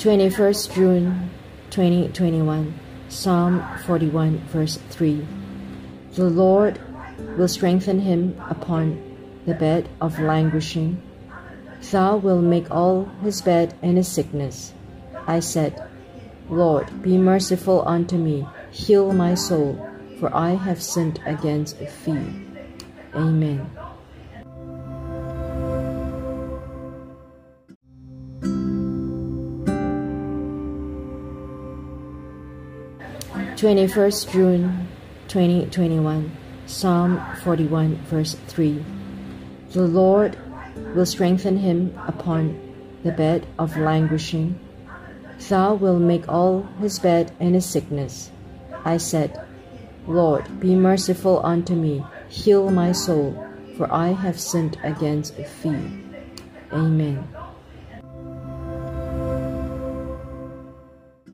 21st June 2021, Psalm 41, verse 3. The Lord will strengthen him upon the bed of languishing. Thou wilt make all his bed and his sickness. I said, Lord, be merciful unto me, heal my soul, for I have sinned against thee. Amen. Twenty-first June, twenty twenty-one, Psalm forty-one, verse three. The Lord will strengthen him upon the bed of languishing. Thou wilt make all his bed and his sickness. I said, Lord, be merciful unto me, heal my soul, for I have sinned against thee. Amen.